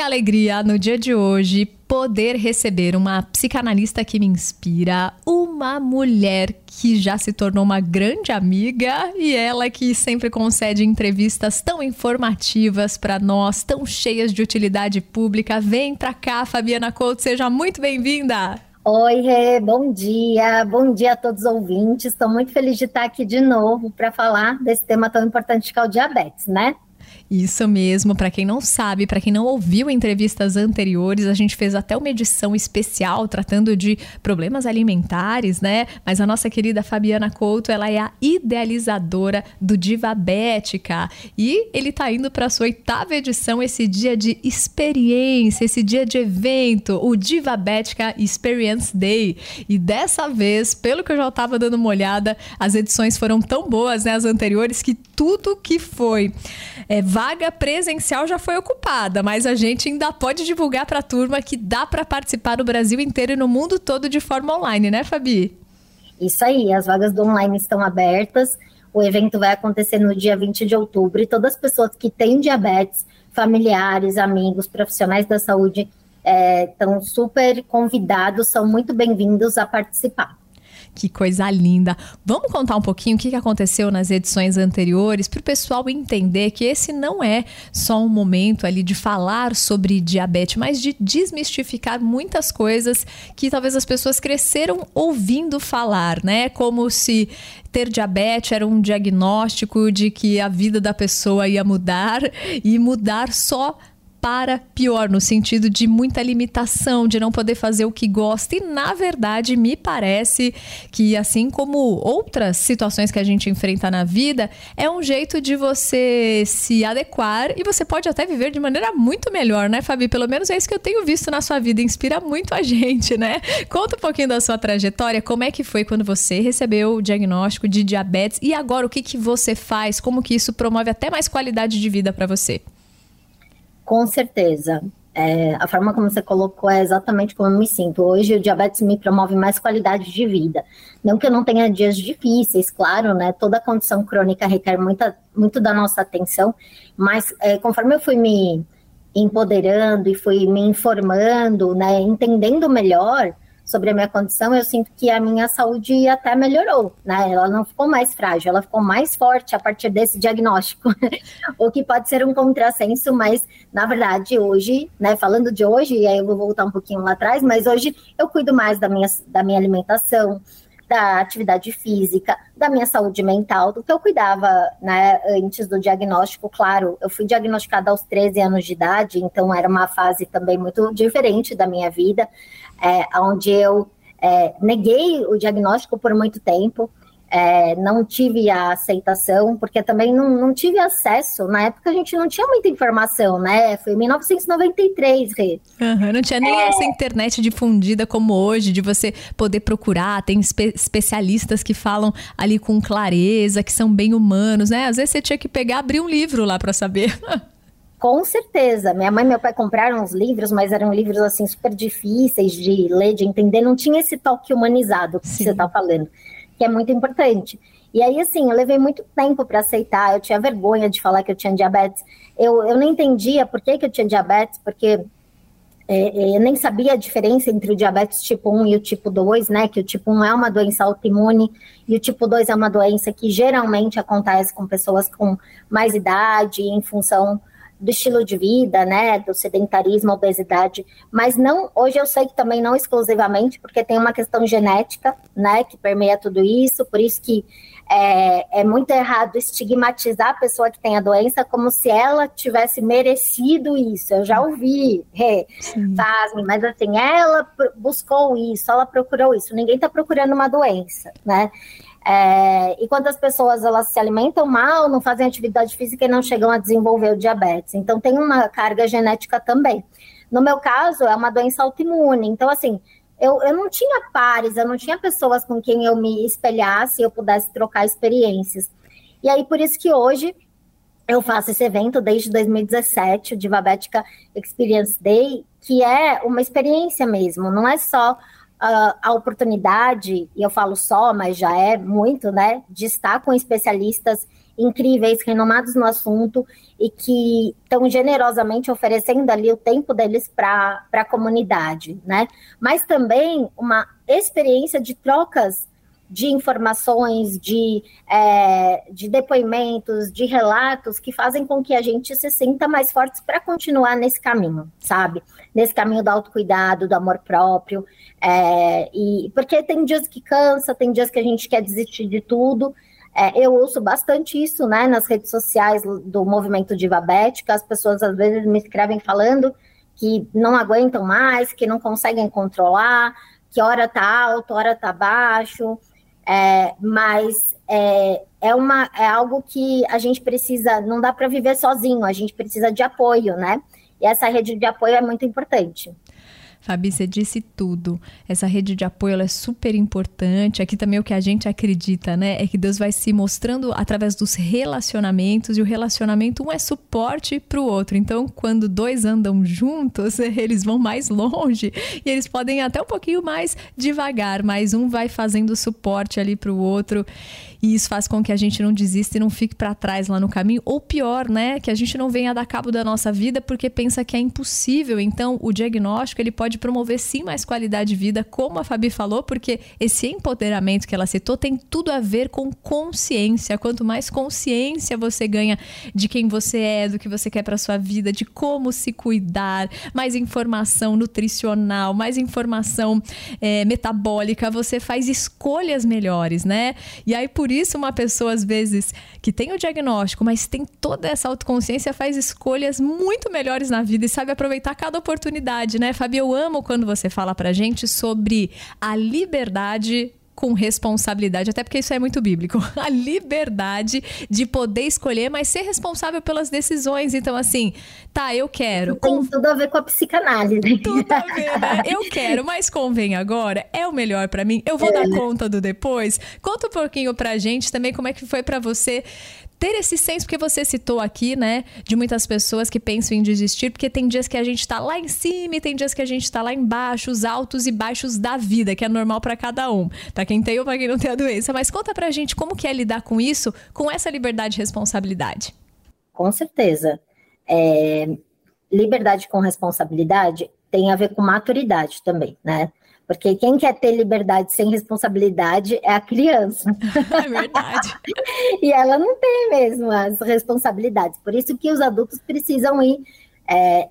que alegria no dia de hoje poder receber uma psicanalista que me inspira, uma mulher que já se tornou uma grande amiga e ela que sempre concede entrevistas tão informativas para nós, tão cheias de utilidade pública. Vem para cá, Fabiana Couto, seja muito bem-vinda. Oi, Rê, bom dia, bom dia a todos os ouvintes. Estou muito feliz de estar aqui de novo para falar desse tema tão importante que é o diabetes, né? Isso mesmo, para quem não sabe, para quem não ouviu entrevistas anteriores, a gente fez até uma edição especial tratando de problemas alimentares, né? Mas a nossa querida Fabiana Couto, ela é a idealizadora do Divabética e ele tá indo para sua oitava edição esse dia de experiência, esse dia de evento, o Divabética Experience Day. E dessa vez, pelo que eu já estava dando uma olhada, as edições foram tão boas, né, as anteriores, que tudo que foi é, vaga presencial já foi ocupada, mas a gente ainda pode divulgar para a turma que dá para participar no Brasil inteiro e no mundo todo de forma online, né, Fabi? Isso aí, as vagas do online estão abertas. O evento vai acontecer no dia 20 de outubro e todas as pessoas que têm diabetes, familiares, amigos, profissionais da saúde, estão é, super convidados, são muito bem-vindos a participar. Que coisa linda. Vamos contar um pouquinho o que aconteceu nas edições anteriores para o pessoal entender que esse não é só um momento ali de falar sobre diabetes, mas de desmistificar muitas coisas que talvez as pessoas cresceram ouvindo falar, né? Como se ter diabetes era um diagnóstico de que a vida da pessoa ia mudar e mudar só para pior, no sentido de muita limitação, de não poder fazer o que gosta. E, na verdade, me parece que, assim como outras situações que a gente enfrenta na vida, é um jeito de você se adequar e você pode até viver de maneira muito melhor, né, Fabi? Pelo menos é isso que eu tenho visto na sua vida. Inspira muito a gente, né? Conta um pouquinho da sua trajetória, como é que foi quando você recebeu o diagnóstico de diabetes e agora o que, que você faz, como que isso promove até mais qualidade de vida para você. Com certeza. É, a forma como você colocou é exatamente como eu me sinto. Hoje o diabetes me promove mais qualidade de vida. Não que eu não tenha dias difíceis, claro, né? Toda condição crônica requer muita, muito da nossa atenção, mas é, conforme eu fui me empoderando e fui me informando, né, entendendo melhor, sobre a minha condição, eu sinto que a minha saúde até melhorou, né? Ela não ficou mais frágil, ela ficou mais forte a partir desse diagnóstico, o que pode ser um contrassenso, mas na verdade hoje, né, falando de hoje, e aí eu vou voltar um pouquinho lá atrás, mas hoje eu cuido mais da minha, da minha alimentação, da atividade física, da minha saúde mental, do que eu cuidava né, antes do diagnóstico. Claro, eu fui diagnosticada aos 13 anos de idade, então era uma fase também muito diferente da minha vida, é, onde eu é, neguei o diagnóstico por muito tempo é, não tive a aceitação, porque também não, não, tive acesso. Na época a gente não tinha muita informação, né? Foi em 1993, Rê. Uhum, não tinha nem é... essa internet difundida como hoje, de você poder procurar. Tem espe especialistas que falam ali com clareza, que são bem humanos, né? Às vezes você tinha que pegar, abrir um livro lá para saber. Com certeza. Minha mãe e meu pai compraram os livros, mas eram livros assim super difíceis de ler, de entender. Não tinha esse toque humanizado que Sim. você está falando que é muito importante. E aí, assim, eu levei muito tempo para aceitar, eu tinha vergonha de falar que eu tinha diabetes. Eu, eu não entendia por que, que eu tinha diabetes, porque é, é eu nem sabia a diferença entre o diabetes tipo 1 e o tipo 2, né? Que o tipo 1 é uma doença autoimune e o tipo 2 é uma doença que geralmente acontece com pessoas com mais idade, em função do estilo de vida, né, do sedentarismo, obesidade, mas não, hoje eu sei que também não exclusivamente, porque tem uma questão genética, né, que permeia tudo isso, por isso que é, é muito errado estigmatizar a pessoa que tem a doença como se ela tivesse merecido isso, eu já ouvi, é, mas assim, ela buscou isso, ela procurou isso, ninguém está procurando uma doença, né, é, e quantas pessoas elas se alimentam mal, não fazem atividade física e não chegam a desenvolver o diabetes. Então tem uma carga genética também. No meu caso, é uma doença autoimune. Então, assim, eu, eu não tinha pares, eu não tinha pessoas com quem eu me espelhasse e eu pudesse trocar experiências. E aí, por isso que hoje eu faço esse evento desde 2017, o Divabetica Experience Day, que é uma experiência mesmo, não é só a, a oportunidade, e eu falo só, mas já é muito, né, de estar com especialistas incríveis, renomados no assunto e que estão generosamente oferecendo ali o tempo deles para a comunidade, né? Mas também uma experiência de trocas de informações, de, é, de depoimentos, de relatos que fazem com que a gente se sinta mais fortes para continuar nesse caminho, sabe? Nesse caminho do autocuidado, do amor próprio. É, e porque tem dias que cansa, tem dias que a gente quer desistir de tudo. É, eu ouço bastante isso, né, nas redes sociais do movimento Divabética. As pessoas às vezes me escrevem falando que não aguentam mais, que não conseguem controlar, que hora tá alto, hora tá baixo. É, mas é, é, uma, é algo que a gente precisa, não dá para viver sozinho, a gente precisa de apoio, né? E essa rede de apoio é muito importante. Fabi, você disse tudo. Essa rede de apoio é super importante. Aqui também o que a gente acredita, né? É que Deus vai se mostrando através dos relacionamentos e o relacionamento um é suporte para o outro. Então, quando dois andam juntos, eles vão mais longe e eles podem ir até um pouquinho mais devagar, mas um vai fazendo suporte ali para o outro. E isso faz com que a gente não desista e não fique para trás lá no caminho. Ou pior, né? Que a gente não venha dar cabo da nossa vida porque pensa que é impossível. Então, o diagnóstico ele pode promover sim mais qualidade de vida, como a Fabi falou, porque esse empoderamento que ela citou tem tudo a ver com consciência. Quanto mais consciência você ganha de quem você é, do que você quer para sua vida, de como se cuidar, mais informação nutricional, mais informação é, metabólica, você faz escolhas melhores, né? E aí, por por isso uma pessoa, às vezes, que tem o diagnóstico, mas tem toda essa autoconsciência, faz escolhas muito melhores na vida e sabe aproveitar cada oportunidade, né? Fabi, eu amo quando você fala pra gente sobre a liberdade com responsabilidade, até porque isso é muito bíblico. A liberdade de poder escolher, mas ser responsável pelas decisões. Então, assim, tá, eu quero. Tem com... tudo a ver com a psicanálise. Tudo a ver, né? Eu quero, mas convém agora, é o melhor para mim. Eu vou é. dar conta do depois. Conta um pouquinho pra gente também como é que foi para você ter esse senso, porque você citou aqui, né, de muitas pessoas que pensam em desistir, porque tem dias que a gente tá lá em cima e tem dias que a gente tá lá embaixo, os altos e baixos da vida, que é normal para cada um, para quem tem ou para quem não tem a doença. Mas conta pra gente como que é lidar com isso, com essa liberdade e responsabilidade. Com certeza. É, liberdade com responsabilidade tem a ver com maturidade também, né? Porque quem quer ter liberdade sem responsabilidade é a criança. É verdade. e ela não tem mesmo as responsabilidades. Por isso que os adultos precisam ir é,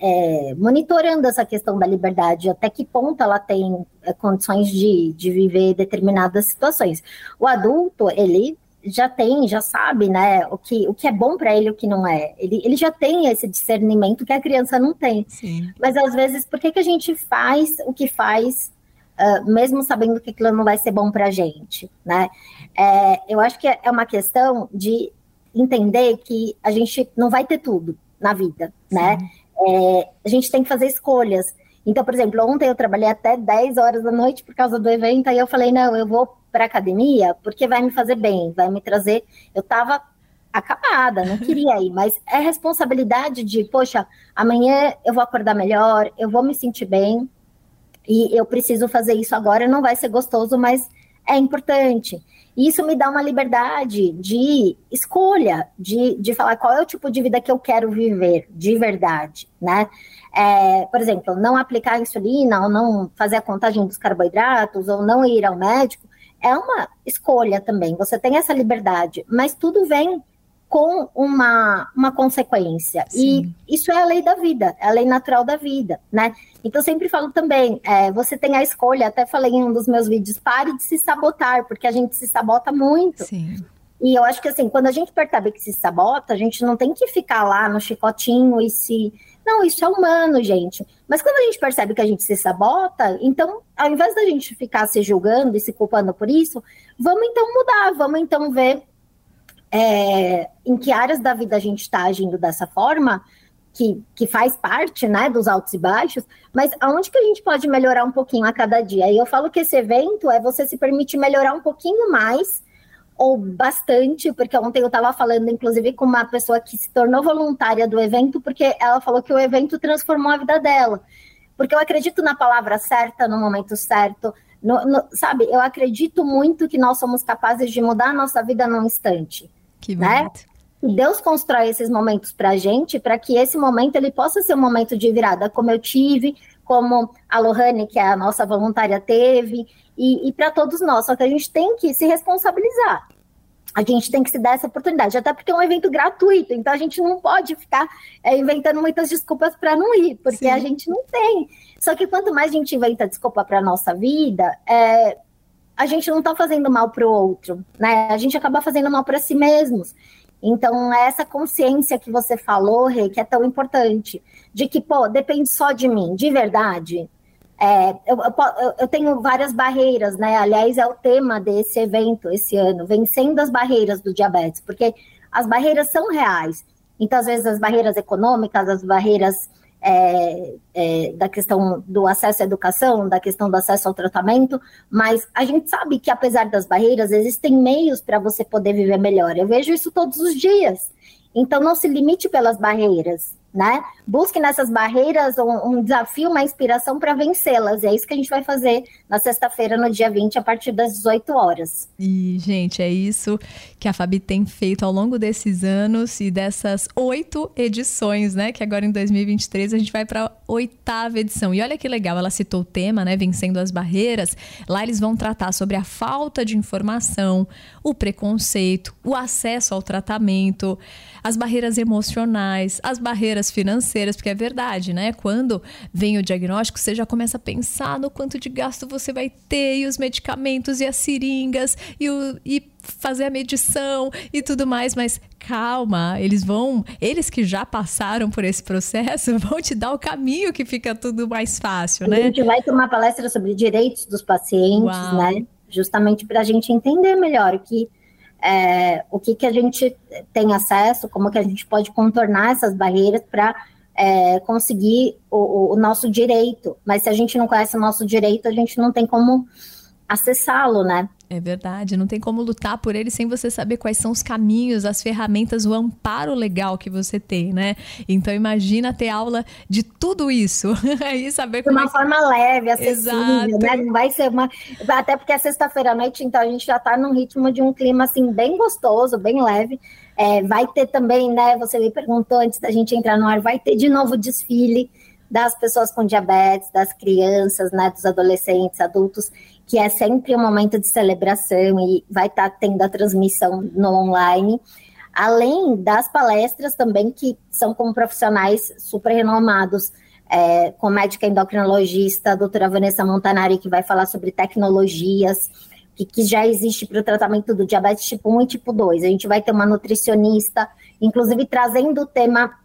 é, monitorando essa questão da liberdade, até que ponto ela tem é, condições de, de viver determinadas situações. O adulto, ele já tem, já sabe, né, o que, o que é bom para ele, o que não é. Ele, ele já tem esse discernimento que a criança não tem. Sim. Mas às vezes, por que, que a gente faz o que faz uh, mesmo sabendo que aquilo não vai ser bom para a gente, né? É, eu acho que é uma questão de entender que a gente não vai ter tudo na vida, né? É, a gente tem que fazer escolhas. Então, por exemplo, ontem eu trabalhei até 10 horas da noite por causa do evento, aí eu falei, não, eu vou para academia porque vai me fazer bem, vai me trazer. Eu estava acabada, não queria ir, mas é responsabilidade de, poxa, amanhã eu vou acordar melhor, eu vou me sentir bem, e eu preciso fazer isso agora, não vai ser gostoso, mas é importante. E isso me dá uma liberdade de escolha, de, de falar qual é o tipo de vida que eu quero viver de verdade, né? É, por exemplo, não aplicar insulina, ou não fazer a contagem dos carboidratos, ou não ir ao médico, é uma escolha também. Você tem essa liberdade, mas tudo vem com uma, uma consequência. Sim. E isso é a lei da vida, é a lei natural da vida, né? Então, eu sempre falo também, é, você tem a escolha, até falei em um dos meus vídeos, pare de se sabotar, porque a gente se sabota muito. Sim. E eu acho que, assim, quando a gente percebe que se sabota, a gente não tem que ficar lá no chicotinho e se... Não, isso é humano, gente. Mas quando a gente percebe que a gente se sabota, então, ao invés da gente ficar se julgando e se culpando por isso, vamos então mudar, vamos então ver é, em que áreas da vida a gente está agindo dessa forma, que, que faz parte né, dos altos e baixos, mas aonde que a gente pode melhorar um pouquinho a cada dia? E eu falo que esse evento é você se permitir melhorar um pouquinho mais, ou bastante, porque ontem eu estava falando, inclusive, com uma pessoa que se tornou voluntária do evento, porque ela falou que o evento transformou a vida dela. Porque eu acredito na palavra certa, no momento certo, no, no, sabe? Eu acredito muito que nós somos capazes de mudar a nossa vida num instante. Que né? Deus constrói esses momentos para a gente, para que esse momento ele possa ser um momento de virada, como eu tive, como a Lohane, que é a nossa voluntária, teve, e, e para todos nós. Só que a gente tem que se responsabilizar. A gente tem que se dar essa oportunidade, até porque é um evento gratuito, então a gente não pode ficar é, inventando muitas desculpas para não ir, porque Sim. a gente não tem. Só que quanto mais a gente inventa desculpa para nossa vida, é, a gente não está fazendo mal para o outro, né? A gente acaba fazendo mal para si mesmos. Então, é essa consciência que você falou, Rê, que é tão importante, de que, pô, depende só de mim, de verdade. É, eu, eu, eu, tenho várias barreiras, né? Aliás, é o tema desse evento esse ano, vencendo as barreiras do diabetes, porque as barreiras são reais. Então, às vezes, as barreiras econômicas, as barreiras é, é, da questão do acesso à educação, da questão do acesso ao tratamento, mas a gente sabe que, apesar das barreiras, existem meios para você poder viver melhor. Eu vejo isso todos os dias. Então, não se limite pelas barreiras né? Busque nessas barreiras um, um desafio, uma inspiração para vencê-las. E é isso que a gente vai fazer na sexta-feira, no dia 20, a partir das 18 horas. E, gente, é isso que a Fabi tem feito ao longo desses anos e dessas oito edições, né? Que agora em 2023 a gente vai para a oitava edição. E olha que legal, ela citou o tema, né? Vencendo as barreiras. Lá eles vão tratar sobre a falta de informação, o preconceito, o acesso ao tratamento, as barreiras emocionais, as barreiras financeiras, porque é verdade, né? Quando vem o diagnóstico, você já começa a pensar no quanto de gasto você vai ter, e os medicamentos, e as seringas, e, o, e fazer a medição e tudo mais, mas calma, eles vão, eles que já passaram por esse processo, vão te dar o caminho que fica tudo mais fácil, né? A gente vai ter uma palestra sobre direitos dos pacientes, Uau. né? Justamente para a gente entender melhor que é, o que, que a gente tem acesso, como que a gente pode contornar essas barreiras para é, conseguir o, o, nosso direito. Mas se a gente não conhece o nosso direito, a gente não tem como acessá-lo, né? É verdade, não tem como lutar por ele sem você saber quais são os caminhos, as ferramentas, o amparo legal que você tem, né? Então imagina ter aula de tudo isso e saber como. De uma é... forma leve, acessível, né? Não vai ser uma. Até porque é sexta-feira à noite, então a gente já tá num ritmo de um clima assim bem gostoso, bem leve. É, vai ter também, né? Você me perguntou antes da gente entrar no ar, vai ter de novo desfile das pessoas com diabetes, das crianças, né, dos adolescentes, adultos, que é sempre um momento de celebração e vai estar tá tendo a transmissão no online. Além das palestras também, que são com profissionais super renomados, é, com médica endocrinologista, doutora Vanessa Montanari, que vai falar sobre tecnologias, que, que já existe para o tratamento do diabetes tipo 1 e tipo 2. A gente vai ter uma nutricionista, inclusive trazendo o tema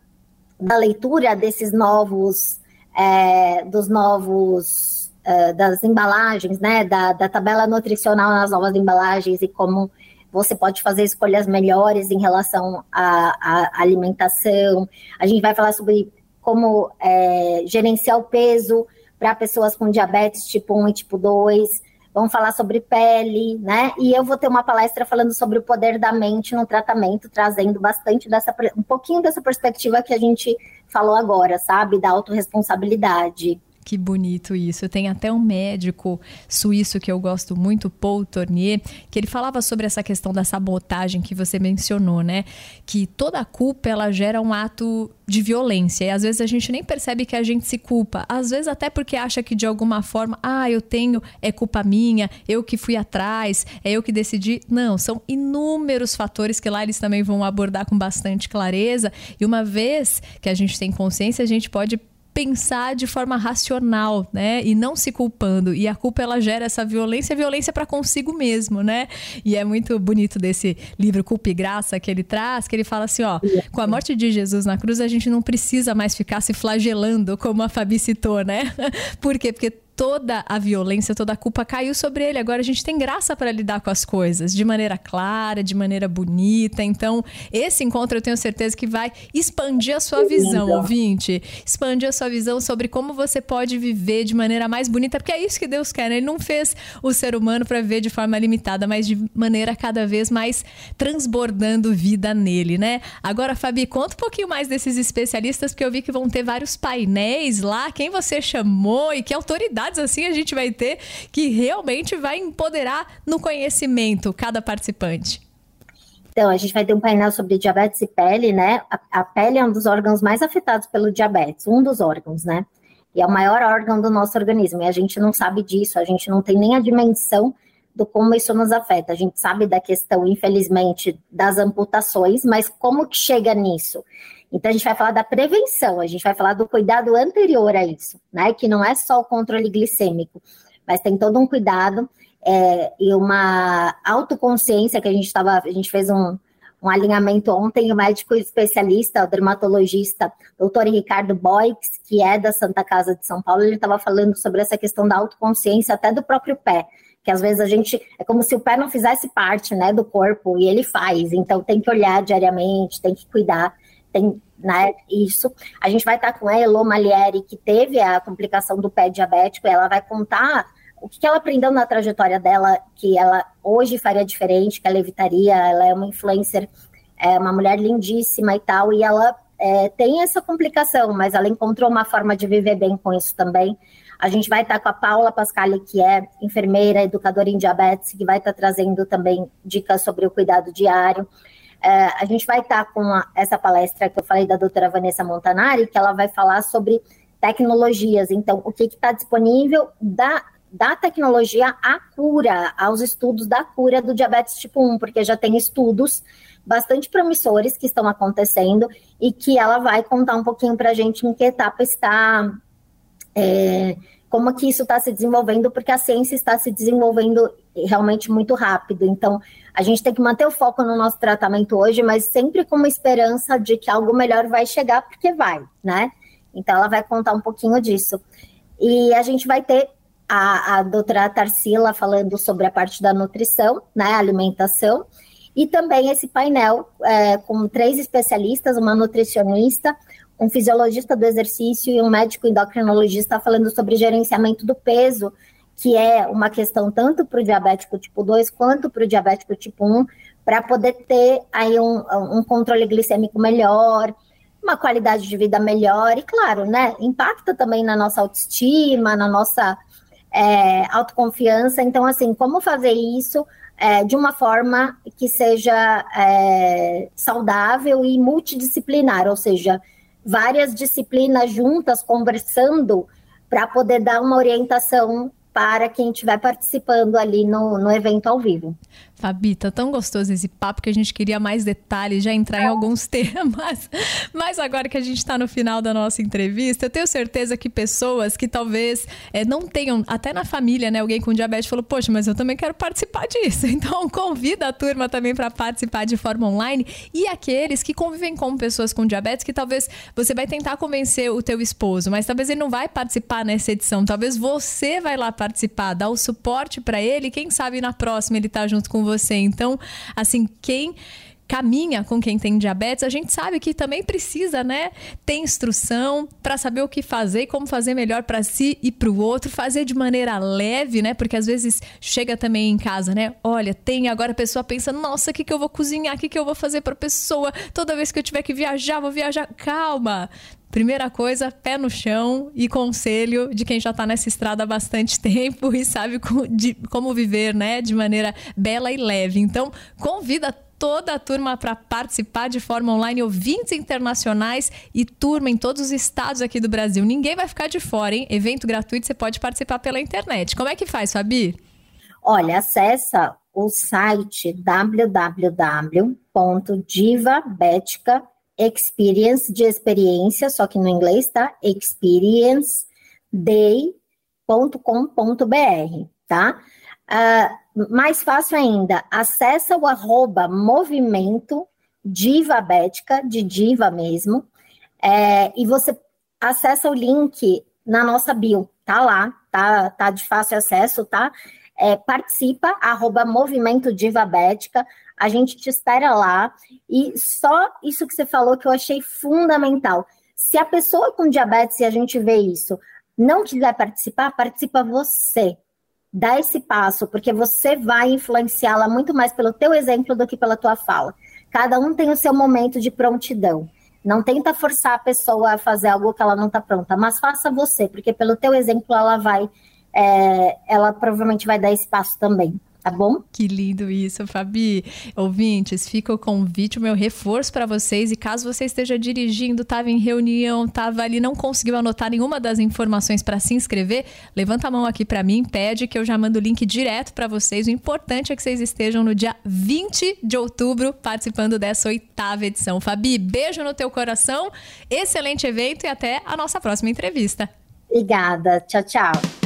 da leitura desses novos, é, dos novos, é, das embalagens, né, da, da tabela nutricional nas novas embalagens e como você pode fazer escolhas melhores em relação à, à alimentação. A gente vai falar sobre como é, gerenciar o peso para pessoas com diabetes tipo 1 e tipo 2 vamos falar sobre pele, né? E eu vou ter uma palestra falando sobre o poder da mente no tratamento, trazendo bastante dessa, um pouquinho dessa perspectiva que a gente falou agora, sabe? Da autorresponsabilidade. Que bonito isso. Tem até um médico suíço que eu gosto muito, Paul Tournier, que ele falava sobre essa questão da sabotagem que você mencionou, né? Que toda culpa ela gera um ato de violência. E às vezes a gente nem percebe que a gente se culpa. Às vezes até porque acha que de alguma forma, ah, eu tenho, é culpa minha, eu que fui atrás, é eu que decidi. Não, são inúmeros fatores que lá eles também vão abordar com bastante clareza. E uma vez que a gente tem consciência, a gente pode pensar de forma racional, né? E não se culpando. E a culpa ela gera essa violência, violência para consigo mesmo, né? E é muito bonito desse livro Culpa e Graça que ele traz, que ele fala assim, ó, com a morte de Jesus na cruz a gente não precisa mais ficar se flagelando, como a Fabi citou, né? Por quê? Porque toda a violência, toda a culpa caiu sobre ele. Agora a gente tem graça para lidar com as coisas de maneira clara, de maneira bonita. Então, esse encontro eu tenho certeza que vai expandir a sua visão, ouvinte. Expandir a sua visão sobre como você pode viver de maneira mais bonita, porque é isso que Deus quer. Né? Ele não fez o ser humano para viver de forma limitada, mas de maneira cada vez mais transbordando vida nele, né? Agora, Fabi, conta um pouquinho mais desses especialistas, porque eu vi que vão ter vários painéis lá. Quem você chamou e que autoridade assim a gente vai ter que realmente vai empoderar no conhecimento cada participante. Então, a gente vai ter um painel sobre diabetes e pele, né? A, a, pele é um dos órgãos mais afetados pelo diabetes, um dos órgãos, né? E é o maior órgão do nosso organismo, e a gente não sabe disso, a gente não tem nem a dimensão do como isso nos afeta. A gente sabe da questão, infelizmente, das amputações, mas como que chega nisso? Então, a gente vai falar da prevenção, a gente vai falar do cuidado anterior a isso, né? Que não é só o controle glicêmico, mas tem todo um cuidado é, e uma autoconsciência que a gente estava, a gente fez um, um alinhamento ontem, o médico especialista, o dermatologista, doutor Ricardo Boix, que é da Santa Casa de São Paulo, ele estava falando sobre essa questão da autoconsciência até do próprio pé, que às vezes a gente, é como se o pé não fizesse parte, né, do corpo, e ele faz, então tem que olhar diariamente, tem que cuidar, tem, né, isso. A gente vai estar com a Elo Malieri, que teve a complicação do pé diabético, ela vai contar o que ela aprendeu na trajetória dela que ela hoje faria diferente, que ela evitaria. Ela é uma influencer, é uma mulher lindíssima e tal, e ela é, tem essa complicação, mas ela encontrou uma forma de viver bem com isso também. A gente vai estar com a Paula Pascali, que é enfermeira, educadora em diabetes, que vai estar trazendo também dicas sobre o cuidado diário. É, a gente vai estar com a, essa palestra que eu falei da doutora Vanessa Montanari, que ela vai falar sobre tecnologias. Então, o que está disponível da da tecnologia à cura, aos estudos da cura do diabetes tipo 1, porque já tem estudos bastante promissores que estão acontecendo e que ela vai contar um pouquinho para a gente em que etapa está, é, como que isso está se desenvolvendo, porque a ciência está se desenvolvendo realmente muito rápido. Então, a gente tem que manter o foco no nosso tratamento hoje, mas sempre com uma esperança de que algo melhor vai chegar, porque vai, né? Então, ela vai contar um pouquinho disso. E a gente vai ter a, a doutora Tarsila falando sobre a parte da nutrição, né, alimentação, e também esse painel é, com três especialistas, uma nutricionista, um fisiologista do exercício e um médico endocrinologista falando sobre gerenciamento do peso, que é uma questão tanto para o diabético tipo 2 quanto para o diabético tipo 1, para poder ter aí um, um controle glicêmico melhor, uma qualidade de vida melhor, e claro, né, impacta também na nossa autoestima, na nossa é, autoconfiança. Então, assim, como fazer isso é, de uma forma que seja é, saudável e multidisciplinar, ou seja, várias disciplinas juntas conversando para poder dar uma orientação para quem estiver participando ali no, no evento ao vivo. Fabi, tá tão gostoso esse papo que a gente queria mais detalhes, já entrar em alguns temas. Mas agora que a gente está no final da nossa entrevista, eu tenho certeza que pessoas que talvez é, não tenham, até na família, né, alguém com diabetes falou, poxa, mas eu também quero participar disso. Então convida a turma também para participar de forma online e aqueles que convivem com pessoas com diabetes, que talvez você vai tentar convencer o teu esposo, mas talvez ele não vai participar nessa edição, talvez você vai lá participar, dar o suporte para ele, quem sabe na próxima ele tá junto com você. Então, assim, quem caminha com quem tem diabetes, a gente sabe que também precisa, né, ter instrução para saber o que fazer e como fazer melhor para si e para o outro, fazer de maneira leve, né? Porque às vezes chega também em casa, né? Olha, tem agora a pessoa pensa, nossa, o que, que eu vou cozinhar? O que, que eu vou fazer para pessoa? Toda vez que eu tiver que viajar, vou viajar. Calma. Primeira coisa, pé no chão e conselho de quem já está nessa estrada há bastante tempo e sabe como, de, como viver, né, de maneira bela e leve. Então, convida toda a turma para participar de forma online, ouvintes internacionais e turma em todos os estados aqui do Brasil. Ninguém vai ficar de fora, hein? Evento gratuito, você pode participar pela internet. Como é que faz, Fabi? Olha, acessa o site www.divabetica.com experience de experiência, só que no inglês, tá? experienceday.com.br, tá? Uh, mais fácil ainda, acessa o arroba movimento diva bética, de diva mesmo, é, e você acessa o link na nossa bio, tá lá, tá, tá de fácil acesso, tá? É, participa, arroba movimento diva bética, a gente te espera lá. E só isso que você falou que eu achei fundamental. Se a pessoa com diabetes, e a gente vê isso, não quiser participar, participa você. Dá esse passo, porque você vai influenciá-la muito mais pelo teu exemplo do que pela tua fala. Cada um tem o seu momento de prontidão. Não tenta forçar a pessoa a fazer algo que ela não está pronta, mas faça você, porque pelo teu exemplo ela vai, é, ela provavelmente vai dar esse passo também. Tá bom? Que lindo isso, Fabi. Ouvintes, fica o convite, o meu reforço para vocês. E caso você esteja dirigindo, estava em reunião, estava ali, não conseguiu anotar nenhuma das informações para se inscrever, levanta a mão aqui para mim, pede que eu já mando o link direto para vocês. O importante é que vocês estejam no dia 20 de outubro participando dessa oitava edição. Fabi, beijo no teu coração, excelente evento e até a nossa próxima entrevista. Obrigada. Tchau, tchau.